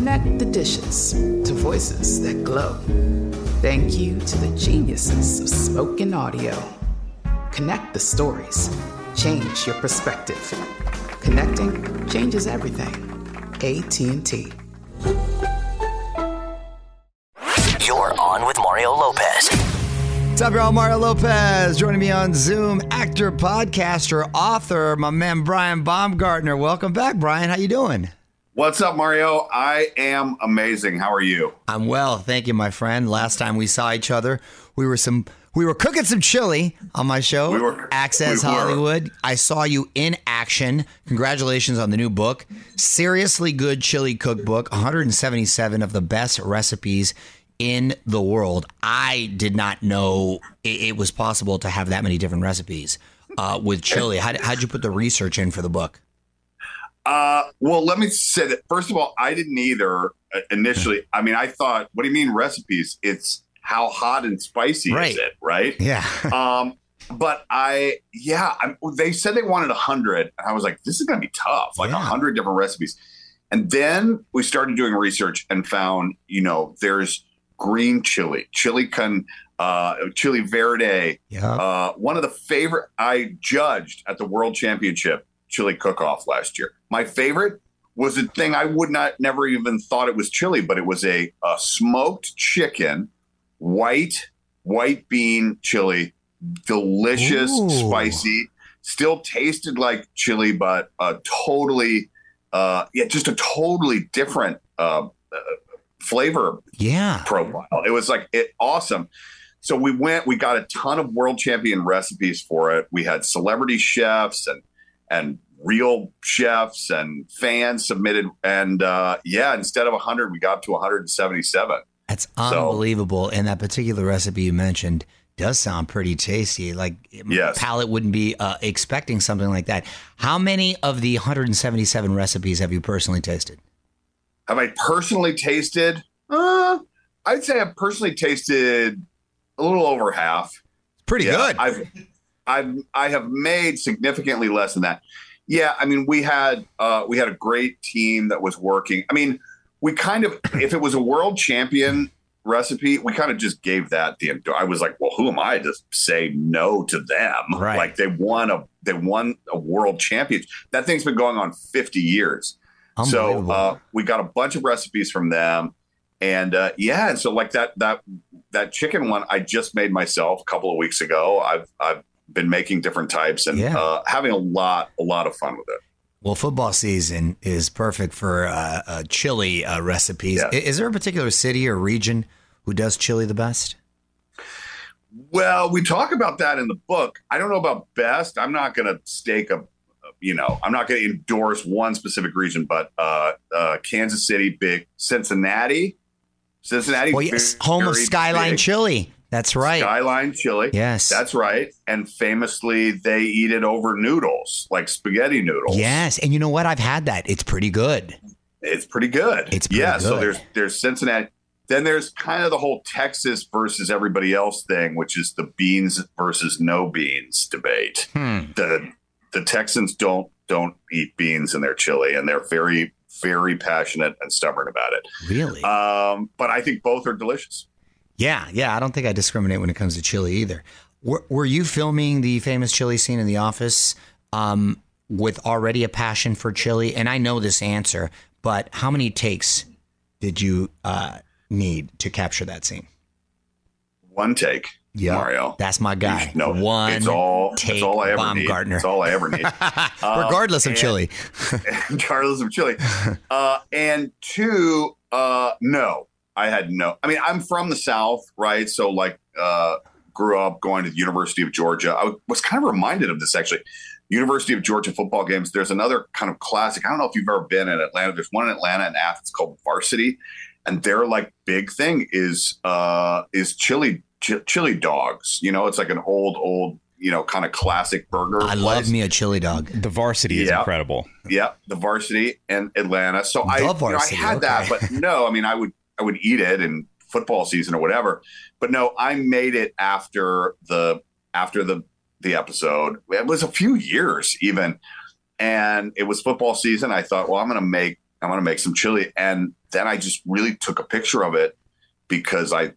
Connect the dishes to voices that glow. Thank you to the geniuses of spoken audio. Connect the stories. Change your perspective. Connecting changes everything. AT&T. You're on with Mario Lopez. What's up, y'all? Mario Lopez joining me on Zoom. Actor, podcaster, author, my man Brian Baumgartner. Welcome back, Brian. How you doing? What's up, Mario? I am amazing. How are you? I'm well, thank you, my friend. Last time we saw each other, we were some we were cooking some chili on my show, We were. Access We were. Hollywood. I saw you in action. Congratulations on the new book. Seriously good chili cookbook, 177 of the best recipes in the world. I did not know it, it was possible to have that many different recipes uh, with chili. How, how'd you put the research in for the book? Uh, well, let me say that first of all, I didn't either uh, initially. I mean, I thought, what do you mean recipes? It's how hot and spicy Right. is it, right? Yeah. um, but I, yeah, I, they said they wanted a hundred, and I was like, this is going to be tough, like a Yeah. hundred different recipes. And then we started doing research and found, you know, there's green chili, chili con, uh, chili verde, yeah. uh, one of the favorite I judged at the World Championship chili cook-off last year. My favorite was a thing I would not never even thought it was chili, but it was a, a smoked chicken, white white bean chili, delicious, Ooh. spicy, still tasted like chili, but uh, totally, uh, yeah, just a totally different uh, uh, flavor yeah. profile. It was like it awesome. So we went, we got a ton of world champion recipes for it. We had celebrity chefs and and real chefs and fans submitted. And uh, yeah, instead of 100, we got to 177. That's unbelievable. and that particular recipe you mentioned does sound pretty tasty. Like my Yes. palate wouldn't be uh, expecting something like that. How many of the 177 recipes have you personally tasted? Have I personally tasted? Uh, I'd say I've personally tasted a little over half. It's pretty Yeah, good. I've I've I have made significantly less than that. Yeah, I mean we had uh we had a great team that was working. I mean, we kind of if it was a world champion recipe, we kind of just gave that the I was like, well, who am I to say no to them? Right. Like they won a they won a world champion. That thing's been going on 50 years. So uh, we got a bunch of recipes from them, and uh, yeah, and so like that that that chicken one I just made myself a couple of weeks ago. I've I've been making different types and Yeah. uh, having a lot a lot of fun with it. Well, football season is perfect for uh, uh, chili uh, recipes. Yeah. Is there a particular city or region who does chili the best? Well, we talk about that in the book. I don't know about best. I'm not going to stake a, you know, I'm not going to endorse one specific region, but uh, uh, Kansas City, big. Cincinnati, Cincinnati, Well, yes, home of Skyline big. Chili. That's right. Skyline chili. Yes. That's right. And famously, they eat it over noodles, like spaghetti noodles. Yes, and you know what? I've had that. It's pretty good. It's pretty good. It's pretty yeah. So there's there's Cincinnati. Then there's kind of the whole Texas versus everybody else thing, which is the beans versus no beans debate. Hmm. The the Texans don't don't eat beans in their chili, and they're very very passionate and stubborn about it. Really? Um, but I think both are delicious. Yeah, yeah. I don't think I discriminate when it comes to chili either. Were, were you filming the famous chili scene in The Office um, with already a passion for chili? And I know this answer, but how many takes did you uh, need to capture that scene? One take, Yeah, Mario. That's my guy. No, One it's all take it's all I ever need. It's all I ever need. Regardless of and- chili. regardless of chili. Uh, and two, uh, no, I had no. I mean, I'm from the South, right? So, like, uh, grew up going to the University of Georgia. I was kind of reminded of this actually. University of Georgia football games. There's another kind of classic. I don't know if you've ever been in Atlanta. There's one in Atlanta and Athens called Varsity, and their like big thing is uh, is chili ch- chili dogs. You know, it's like an old old you know kind of classic burger. I place. love me a chili dog. The varsity is Yeah. incredible. Yeah, the varsity and Atlanta. So I, The you know, I varsity, had that, but no, I mean, I would I would eat it in football season or whatever. But no, I made it after the after the the episode. It was a few years even, and it was football season. I thought, well, I'm gonna make I'm gonna make some chili, and then I just really took a picture of it because I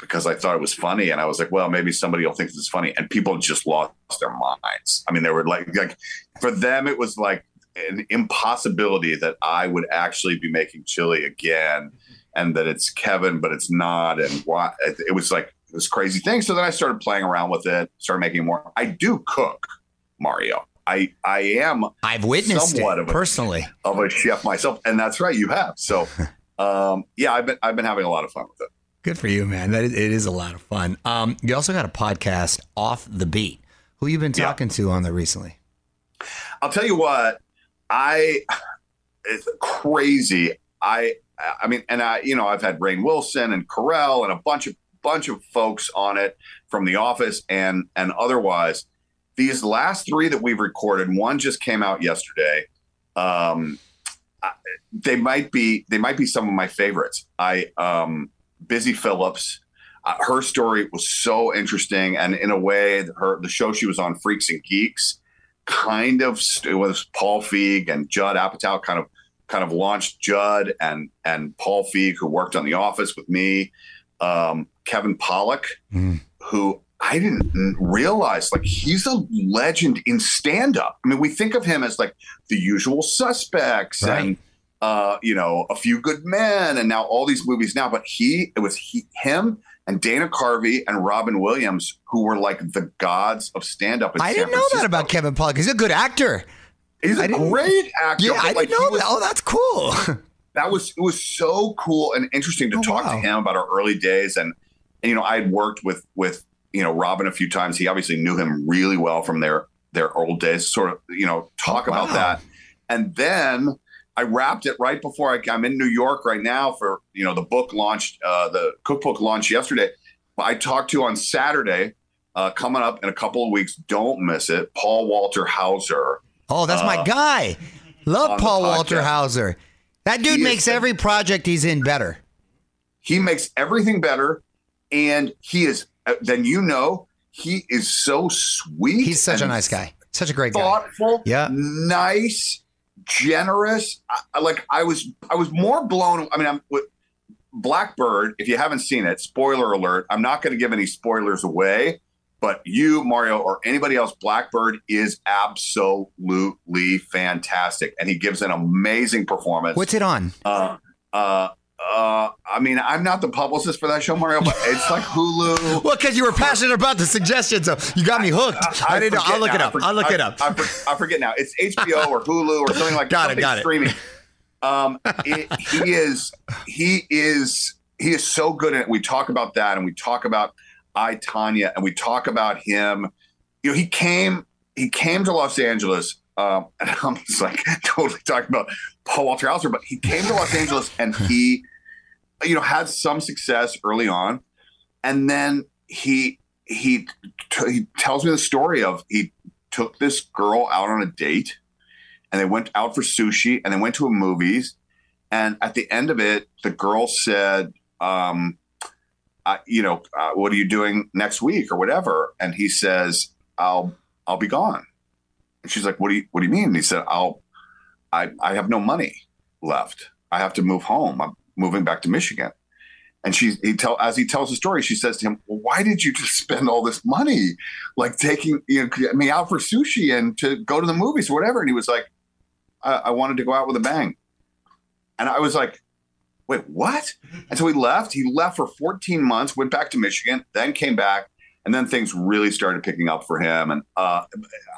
because I thought it was funny, and I was like, well, maybe somebody will think this is funny, and people just lost their minds. I mean, they were like like for them, it was like an impossibility that I would actually be making chili again, and that it's Kevin, but it's not, and why it, it was like this crazy thing. So then I started playing around with it, started making more. I do cook, Mario. I I am I've witnessed Somewhat it of a- personally. of a chef myself, and that's right, you have. So, um, yeah, I've been I've been having a lot of fun with it. Good for you, man. That is, it is a lot of fun. Um, you also got a podcast, Off the Beat. Who you been Yeah. talking to on there recently? I'll tell you what, I it's crazy. I I mean, and I you know I've had Rainn Wilson and Carell and a bunch of bunch of folks on it from The Office and and otherwise. These last three that we've recorded, one just came out yesterday. Um, they might be they might be some of my favorites. I um, Busy Phillips. Uh, her story was so interesting, and in a way, her the show she was on, Freaks and Geeks, kind of it was Paul Feig and Judd Apatow kind of kind of launched Judd and and Paul Feig who worked on The Office with me, um, Kevin Pollak, Mm. who I didn't realize like he's a legend in stand up. I mean, we think of him as like the usual suspects Right. and uh, you know a few good men and now all these movies now, but he it was he him. And Dana Carvey and Robin Williams, who were like the gods of stand-up. I San didn't know that about Kevin Pollak. He's a good actor. He's a great actor. Yeah, I like, didn't know was- that. Oh, that's cool. that was it was so cool and interesting to Oh, talk wow. to him about our early days and and you know I had worked with with you know Robin a few times he obviously knew him really well from their their old days sort of you know talk Oh, about wow. that and then I wrapped it right before I, I'm in New York right now for you know the book launched uh, the cookbook launched yesterday I talked to on Saturday uh, coming up in a couple of weeks don't miss it Paul Walter Hauser Oh, that's my Uh, guy. Love Paul Walter. Hauser. That dude He makes every project he's in better. he makes everything better and he is uh, then you know he is so sweet He's such a nice guy. Such a great guy. thoughtful Yeah. nice generous I, I- like i was i was more blown i mean i'm with Black Bird if you haven't seen it spoiler alert i'm not going to give any spoilers away but you mario or anybody else Black Bird is absolutely fantastic and he gives an amazing performance What's it on? uh, uh, uh, I mean, I'm not the publicist for that show, Mario, but it's like Hulu. Well, because you were passionate about the suggestion, so you got me hooked. I, didn't know. I'll look it up. I I'll look I- it up. I, I forget now. It's HBO or Hulu or something like Got it, got it. streaming. Um, it, he is he is he is so good at it. We talk about that, and we talk about I Tonya, and we talk about him. You know, he came he came to Los Angeles. Um, and I'm just like totally talking about Paul Walter Hauser, but he came to Los Angeles and he, you know, had some success early on, and then he he t- he tells me the story of he took this girl out on a date and they went out for sushi and they went to a movies and at the end of it the girl said um I, you know uh, what are you doing next week or whatever? And he says i'll i'll be gone. And she's like what do you what do you mean? And he said i'll i i have no money left. I have to move home. I'm moving back to michigan. And she he tell as he tells the story, she says to him, well, "Why did you just spend all this money, like taking you know me out for sushi and to go to the movies or whatever?" And he was like, I, "I wanted to go out with a bang," and I was like, "Wait, what?" And so he left. He left for 14 months, went back to Michigan, then came back, and then things really started picking up for him. And uh,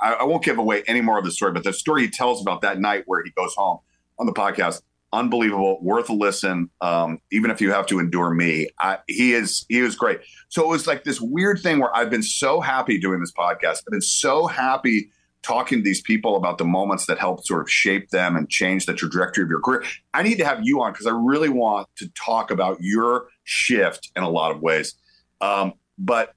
I, I won't give away any more of the story, but the story he tells about that night where he goes home on the podcast unbelievable, worth a listen. Um, even if you have to endure me, I, he is he was great. So it was like this weird thing where I've been so happy doing this podcast. I've been so happy talking to these people about the moments that help sort of shape them and change the trajectory of your career. I need to have you on because I really want to talk about your shift in a lot of ways. Um, but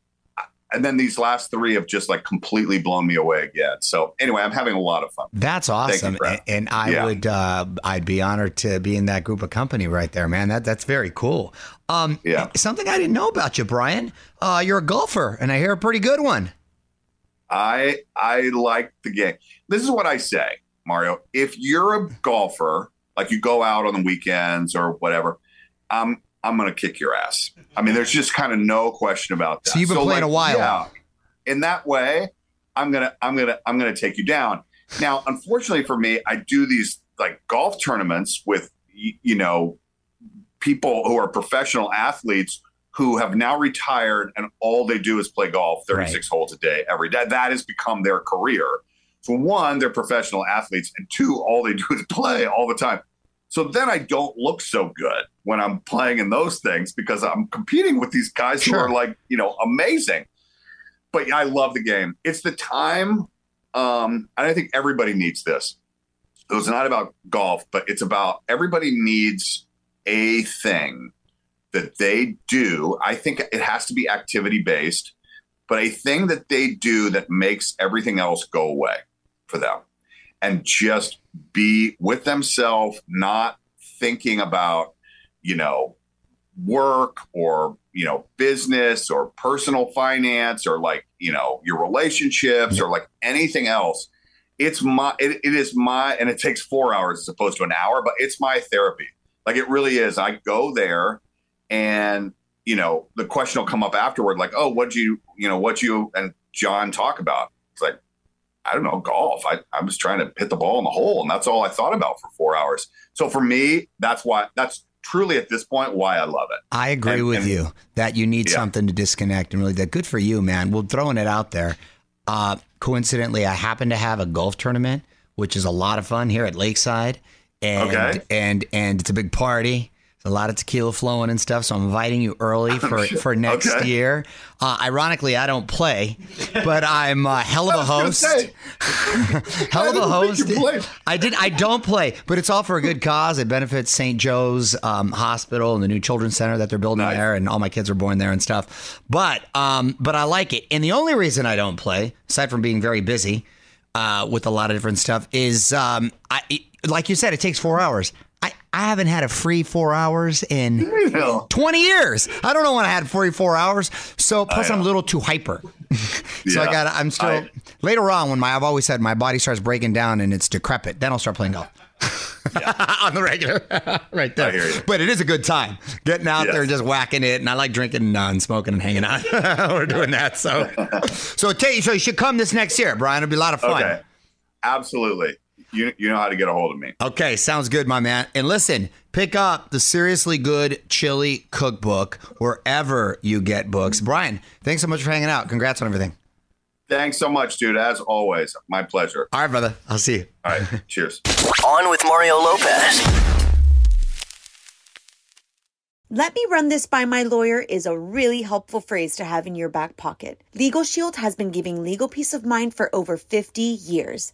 and then these last three have just like completely blown me away again. So anyway, I'm having a lot of fun. That's Thank you, awesome, and, and I Yeah. would, uh, I'd be honored to be in that group of company right there, man. That that's very cool. Um, Yeah. something I didn't know about you, Brian. Uh, you're a golfer, and I hear a pretty good one. I I like the game. This is what I say, Mario. If you're a golfer, like you go out on the weekends or whatever, I'm I'm gonna kick your ass. I mean, there's just kind of no question about that. So you've been playing a while. Yeah. In that way, I'm gonna I'm gonna I'm gonna take you down. Now, unfortunately for me, I do these like golf tournaments with you know people who are professional athletes who have now retired and all they do is play golf 36 holes a day every day. That has become their career. So one, they're professional athletes, and two, all they do is play all the time. So then I don't look so good when I'm playing in those things because I'm competing with these guys Sure. who are like, you know, amazing. But yeah, I love the game. It's the time, um, and I think everybody needs this. So it's not about golf, but it's about everybody needs a thing that they do. I think it has to be activity based, but a thing that they do that makes everything else go away for them and just be with themselves, not thinking about, you know, work or, you know, business or personal finance or like, you know, your relationships or like anything else. It's my, it, it is my, and it takes four hours as opposed to an hour, but it's my therapy. Like it really is. I go there and, you know, the question will come up afterward, like, oh, what'd you, you know, what you and John talk about? It's like, I don't know, golf. I, I was trying to hit the ball in the hole, and that's all I thought about for four hours. So for me, that's why that's truly at this point why I love it. I agree And- with and- you that you need Yeah. something to disconnect and really that. Good for you, man. Well, throwing it out there. Uh, coincidentally, I happen to have a golf tournament, which is a lot of fun here at Lakeside, and Okay. and and it's a big party. A lot of tequila flowing and stuff, so I'm inviting you early for for next Okay. year. Uh, ironically, I don't play, but I'm a hell of a host. say, hell of a host. I did. I don't play, but it's all for a good cause. It benefits St. Joe's um, Hospital and the new children's center that they're building Nice. there, and all my kids are born there and stuff. But um, but I like it, and the only reason I don't play, aside from being very busy uh, with a lot of different stuff, is um, I it- like you said, it takes four hours. I, I haven't had a free four hours in you 20 years. I don't know when I had 44 hours. So plus I'm a little too hyper. so I got I'm still I- later on when my I've always said my body starts breaking down and it's decrepit, then I'll start playing golf. On the regular, right there. I hear you. But it is a good time getting out Yes. there and just whacking it, and I like drinking uh, and smoking and hanging out. We're doing that, so so tell you, so you should come this next year, Brian. It'll be a lot of fun. okay, absolutely. You you know how to get a hold of me. Okay, sounds good, my man. And listen, pick up the Seriously Good Chili Cookbook wherever you get books. Brian, thanks so much for hanging out. Congrats on everything. Thanks so much, dude. As always, my pleasure. All right, brother. I'll see you. All right, cheers. On with Mario Lopez. Let me run this by my lawyer is a really helpful phrase to have in your back pocket. Legal Shield has been giving legal peace of mind for over 50 years.